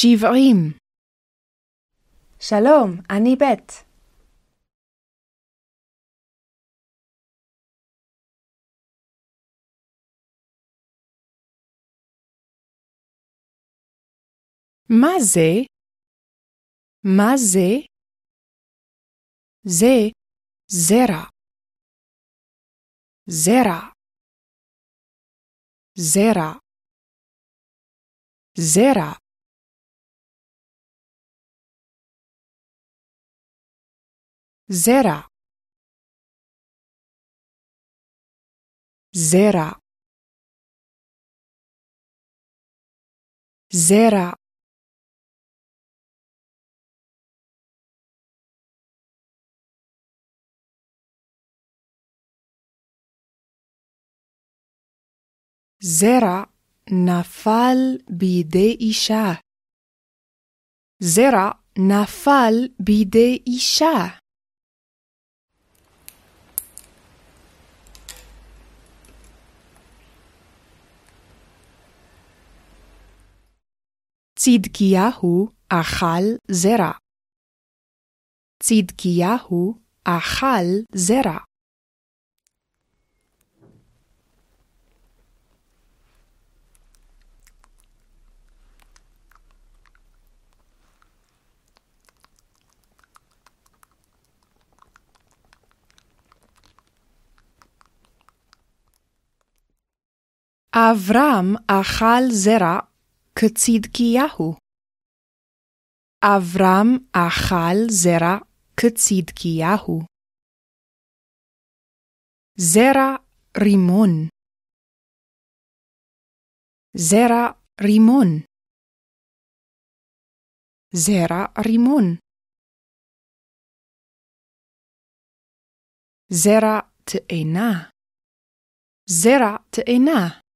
שבעים, שלום, אני בית. מה זה? מה זה? זה זרע. זרע. זרע. זרע. זרע. זרע. זרע. זרע נפל בידי אישה. זרע נפל בידי אישה. צדקיהו אכל זרע. צדקיהו אכל זרע. אברהם אכל זרע כצדקיהו. אברהם אכל זרע כצדקיהו. זרע רימון. זרע רימון. זרע רימון. זרע תאנה. זרע תאנה.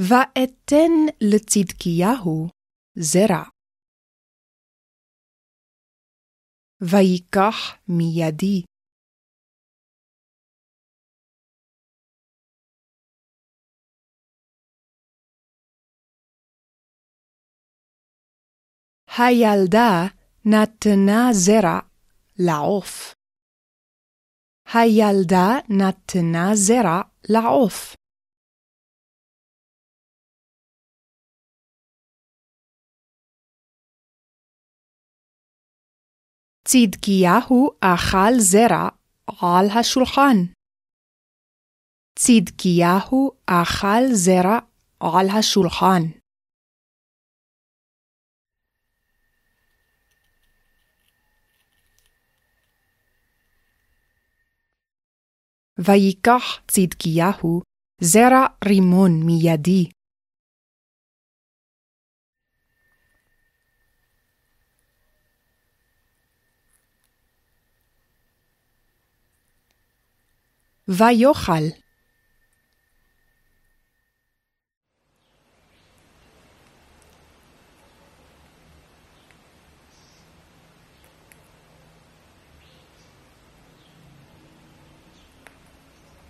ואתן לצדקיהו זרע. ויקח מידי. הילדה נתנה זרע לעוף. הילדה נתנה זרע לעוף. צדקיהו אכל זרע על השולחן. צדקיהו אכל זרע על השולחן. ויקח צדקיהו זרע רימון מידי. ויאכל.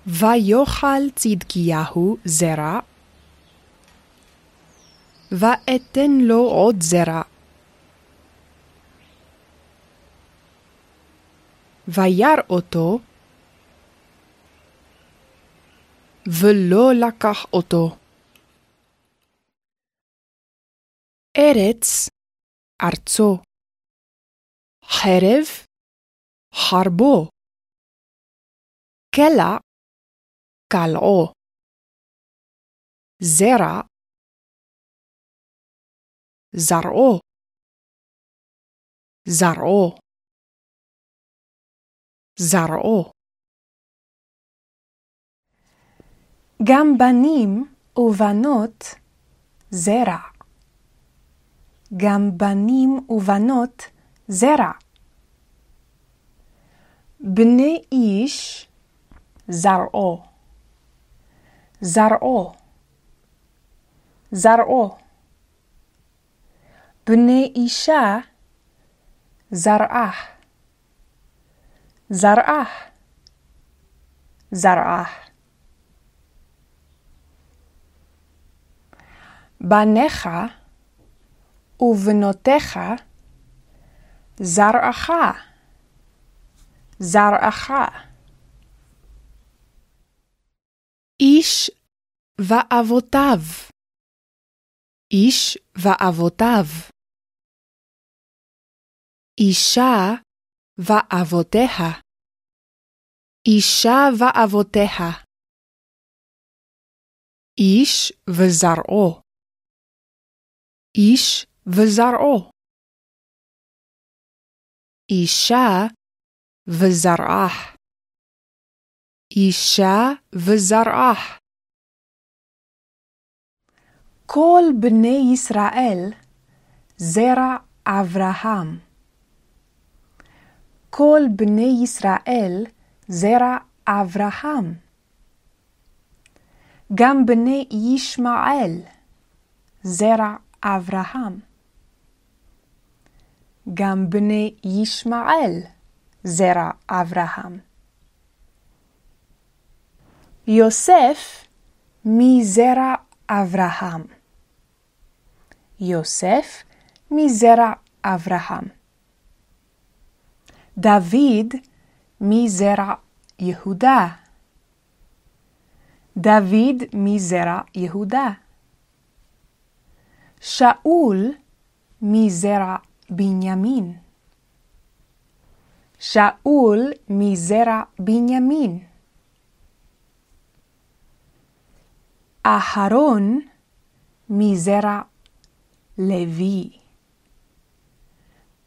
ויאכל צדקיהו זרע, ואתן לו עוד זרע. וירא אותו, ולא לקח אותו. ארץ, ארצו. חרב, חרבו. קלע, קלעו. זרע, זרעו. זרעו. זרעו. גם בנים ובנות זרע. גם בנים ובנות זרע. בני איש זרעו. זרעו. זרעו. בני אישה זרעה. זרעה. זרעה. בניך ובנותיך, זרעך, זרעך. איש ואבותיו. איש ואבותיו. אישה ואבותיה. אישה ואבותיה. איש וזרעו. איש וזרעו. אישה וזרעה. אישה וזרעה. כל בני ישראל זרע אברהם. כל בני ישראל זרע אברהם. גם בני ישמעאל זרע אברהם. גם בני ישמעאל זרע אברהם. יוסף מזרע אברהם. יוסף מזרע אברהם. דוד מזרע יהודה. דוד מזרע יהודה. שאול מזרע בנימין. שאול מזרע בנימין. אהרון מזרע לוי.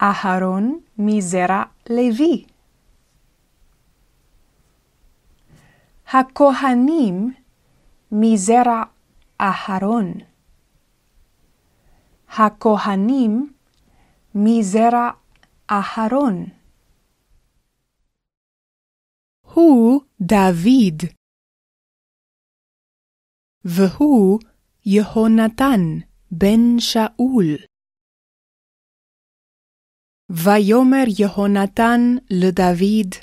אהרון מזרע לוי. הכהנים מזרע אהרון. הכהנים מזרע אהרון. הוא דוד. והוא יהונתן בן שאול. ויאמר יהונתן לדוד,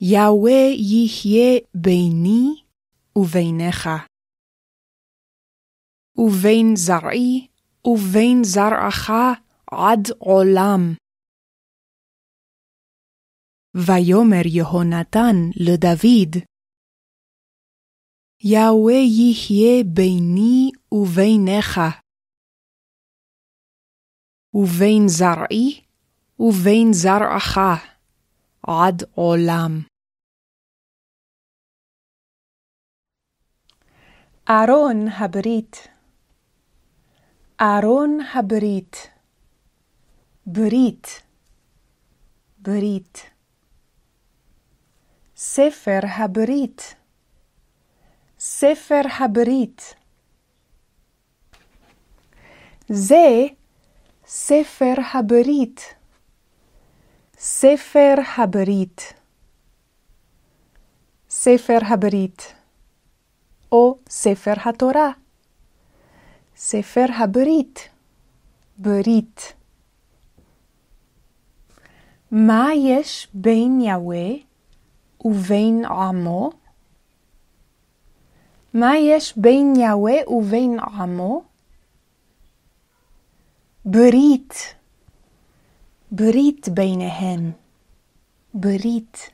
יהוה יחיה ביני וביניך, ובין זרעי ובין זרעך עד עולם. ויאמר יהונתן לדוד, יהוה יחיה ביני וביניך, ובין זרעי ובין זרעך עד עולם. ארון הברית ארון הברית ברית ברית ספר הברית ספר הברית זה ספר הברית ספר הברית ספר הברית או ספר התורה ספר הברית ברית מה יש בין יהוה ובין עמו? מה יש בין יהוה ובין עמו? ברית, ברית ביניהם, ברית.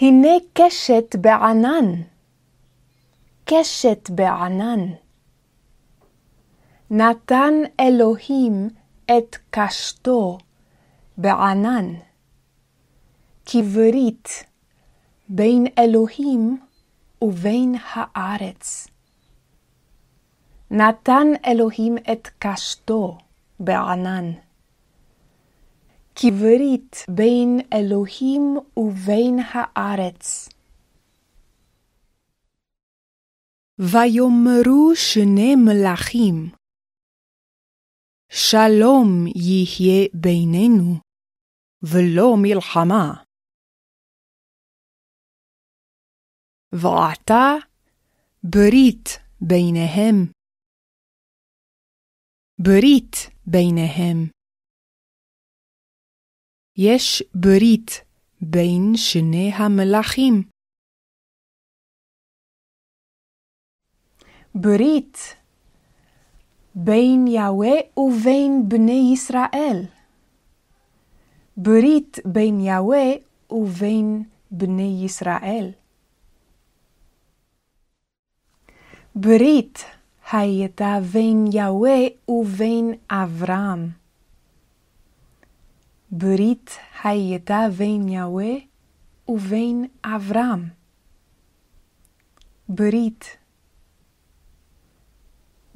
הנה קשת בענן, קשת בענן. נתן אלוהים את קשתו בענן, כברית בין אלוהים ובין הארץ. נתן אלוהים את קשתו בענן. כברית בין אלוהים ובין הארץ. ויאמרו שני מלכים, שלום יהיה בינינו, ולא מלחמה. ועתה ברית ביניהם. ברית ביניהם. יש ברית בין שני המלכים. ברית בין יהוה ובין בני ישראל. ברית בין יהוה ובין בני ישראל. ברית הייתה בין יהוה ובין אברהם. ברית הייתה בין יהוה ובין אברהם. ברית.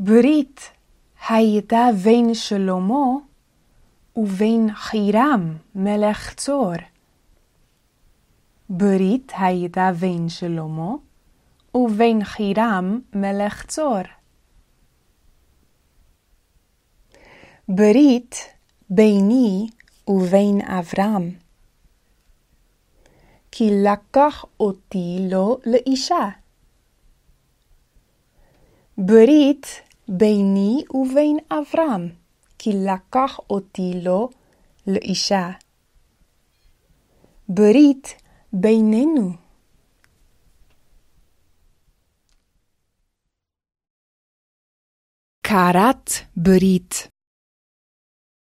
ברית הייתה בין שלמה ובין חירם מלך צור. ברית הייתה בין שלמה ובין חירם מלך צור. ברית ביני ובין אברהם. כי לקח אותי לו לאישה. ברית ביני ובין אברהם, כי לקח אותי לו לאישה. ברית בינינו. כרת ברית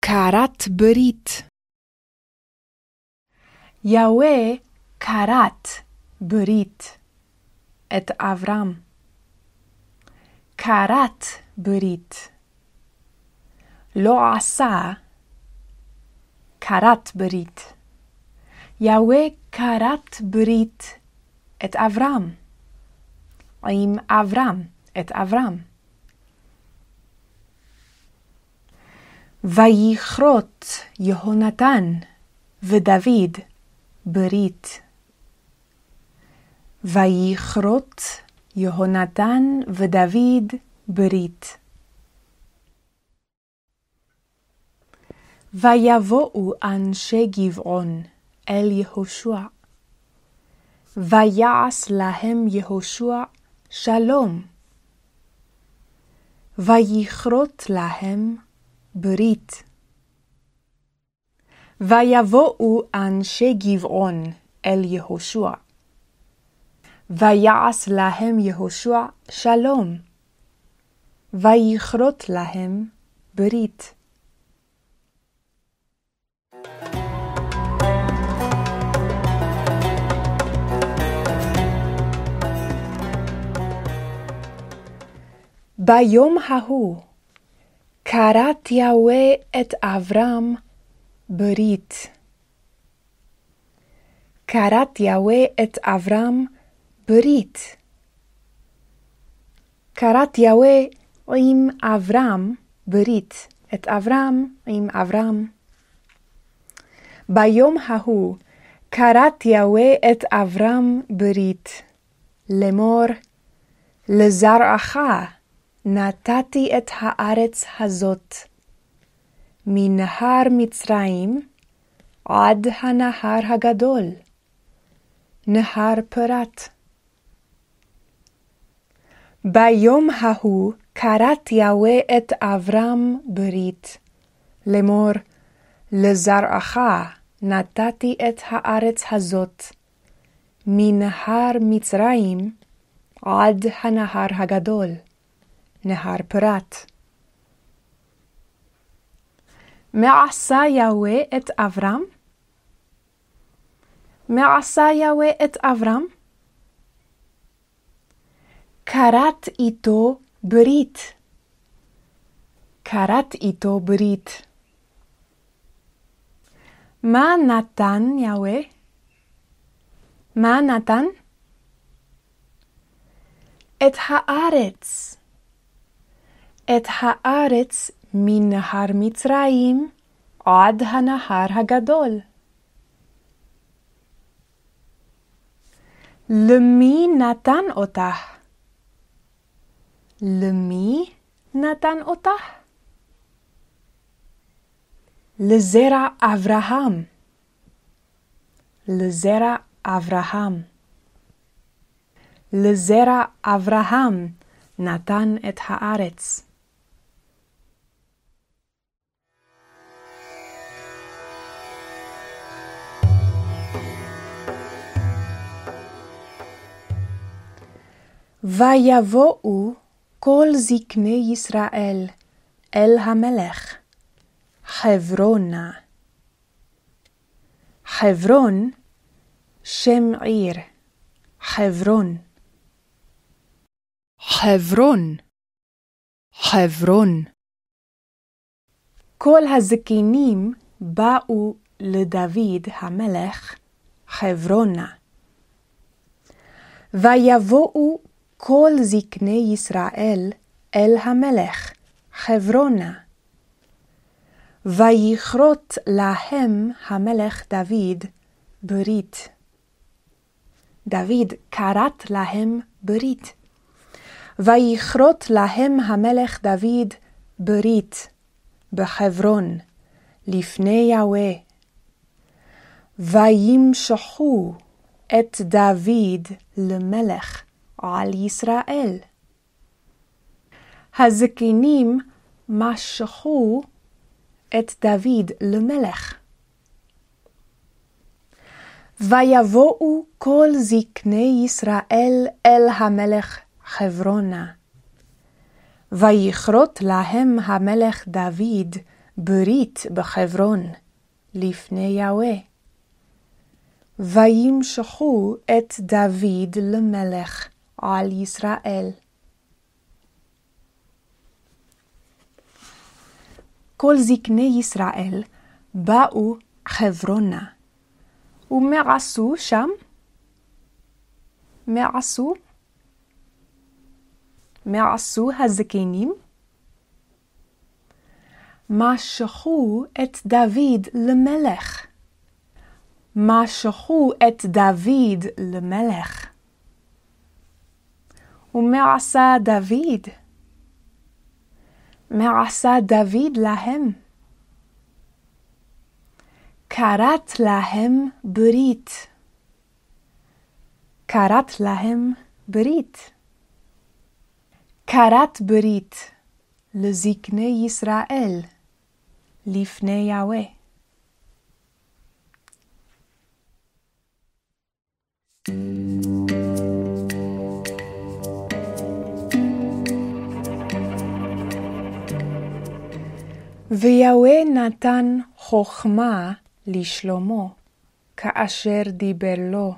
כרת ברית יהוה כרת ברית את אברהם. כרת ברית. לא עשה כרת ברית. יהוה כרת ברית את אברהם. עם אברהם, את אברהם. ויכרות יהונתן ודוד ברית. ויכרות יהונתן ודוד ברית. ויבואו אנשי גבעון אל יהושע. ויעש להם יהושע שלום. ויכרות להם ברית. ויבואו אנשי גבעון אל יהושע. ויעש להם יהושע שלום. ויכרות להם ברית. ביום ההוא כרת יהוה את אברהם ברית. כרת יהוה את אברהם ברית. כרת יהוה עם אברהם ברית. את אברהם עם אברהם. ביום ההוא כרת יהוה את אברהם ברית, לאמור, לזרעך נתתי את הארץ הזאת, מנהר מצרים עד הנהר הגדול, נהר פרת. ביום ההוא כרת יהוה את אברהם ברית, לאמור, לזרעך נתתי את הארץ הזאת, מנהר מצרים עד הנהר הגדול, נהר פרת. מה עשה יהוה את אברהם? מה עשה יהוה את אברהם? כרת איתו ברית. כרת איתו ברית. מה נתן יהוה? מה נתן? את הארץ. את הארץ מנהר מצרים עד הנהר הגדול. למי נתן אותך? למי נתן אותך? לזרע אברהם. לזרע אברהם. לזרע אברהם נתן את הארץ. ויבואו כל זקני ישראל אל המלך, חברונה. חברון, שם עיר, חברון. חברון, חברון. כל הזקנים באו לדוד המלך חברונה. ויבואו כל זקני ישראל אל המלך חברונה. ויכרות להם המלך דוד ברית. דוד כרת להם ברית. ויכרות להם המלך דוד ברית בחברון, לפני יהוה. וימשכו את דוד למלך על ישראל. הזקנים משכו את דוד למלך. ויבואו כל זקני ישראל אל המלך חברונה. ויכרות להם המלך דוד ברית בחברון, לפני יהוה. וימשכו את דוד למלך על ישראל. כל זקני ישראל באו חברונה. ומה עשו שם? מה עשו? מה עשו הזקנים? משכו את דוד למלך. משכו את דוד למלך. ומה עשה דוד? מה עשה דוד להם? כרת להם ברית. כרת להם ברית. כרת ברית לזקני ישראל לפני יהוה. ויהוה נתן חכמה לשלמה, כאשר דיבר לו.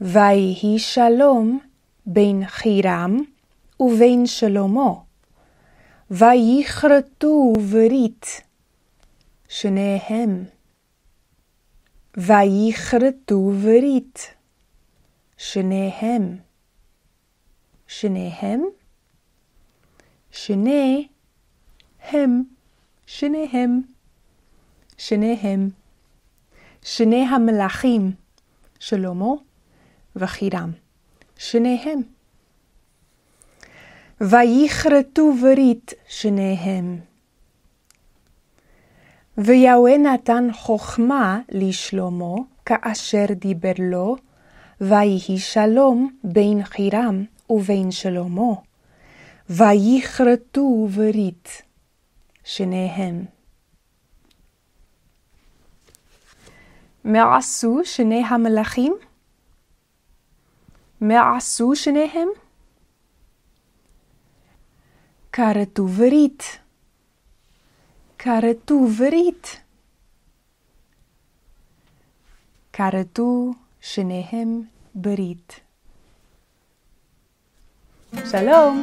ויהי שלום בין חירם ובין שלמה. ויכרתו ברית שניהם. ויכרתו ברית שניהם. שניהם? שניהם. שניהם. שניהם. שני המלכים, שלמה וחירם. שניהם. ויכרתו ברית שניהם. ויהוה נתן חכמה לשלמה כאשר דיבר לו, ויהי שלום בין חירם ובין שלמה. ויכרתו ברית שניהם. מה עשו שני המלכים? מה עשו שניהם? כרתו ברית. כרתו ברית. כרתו שניהם ברית. שלום.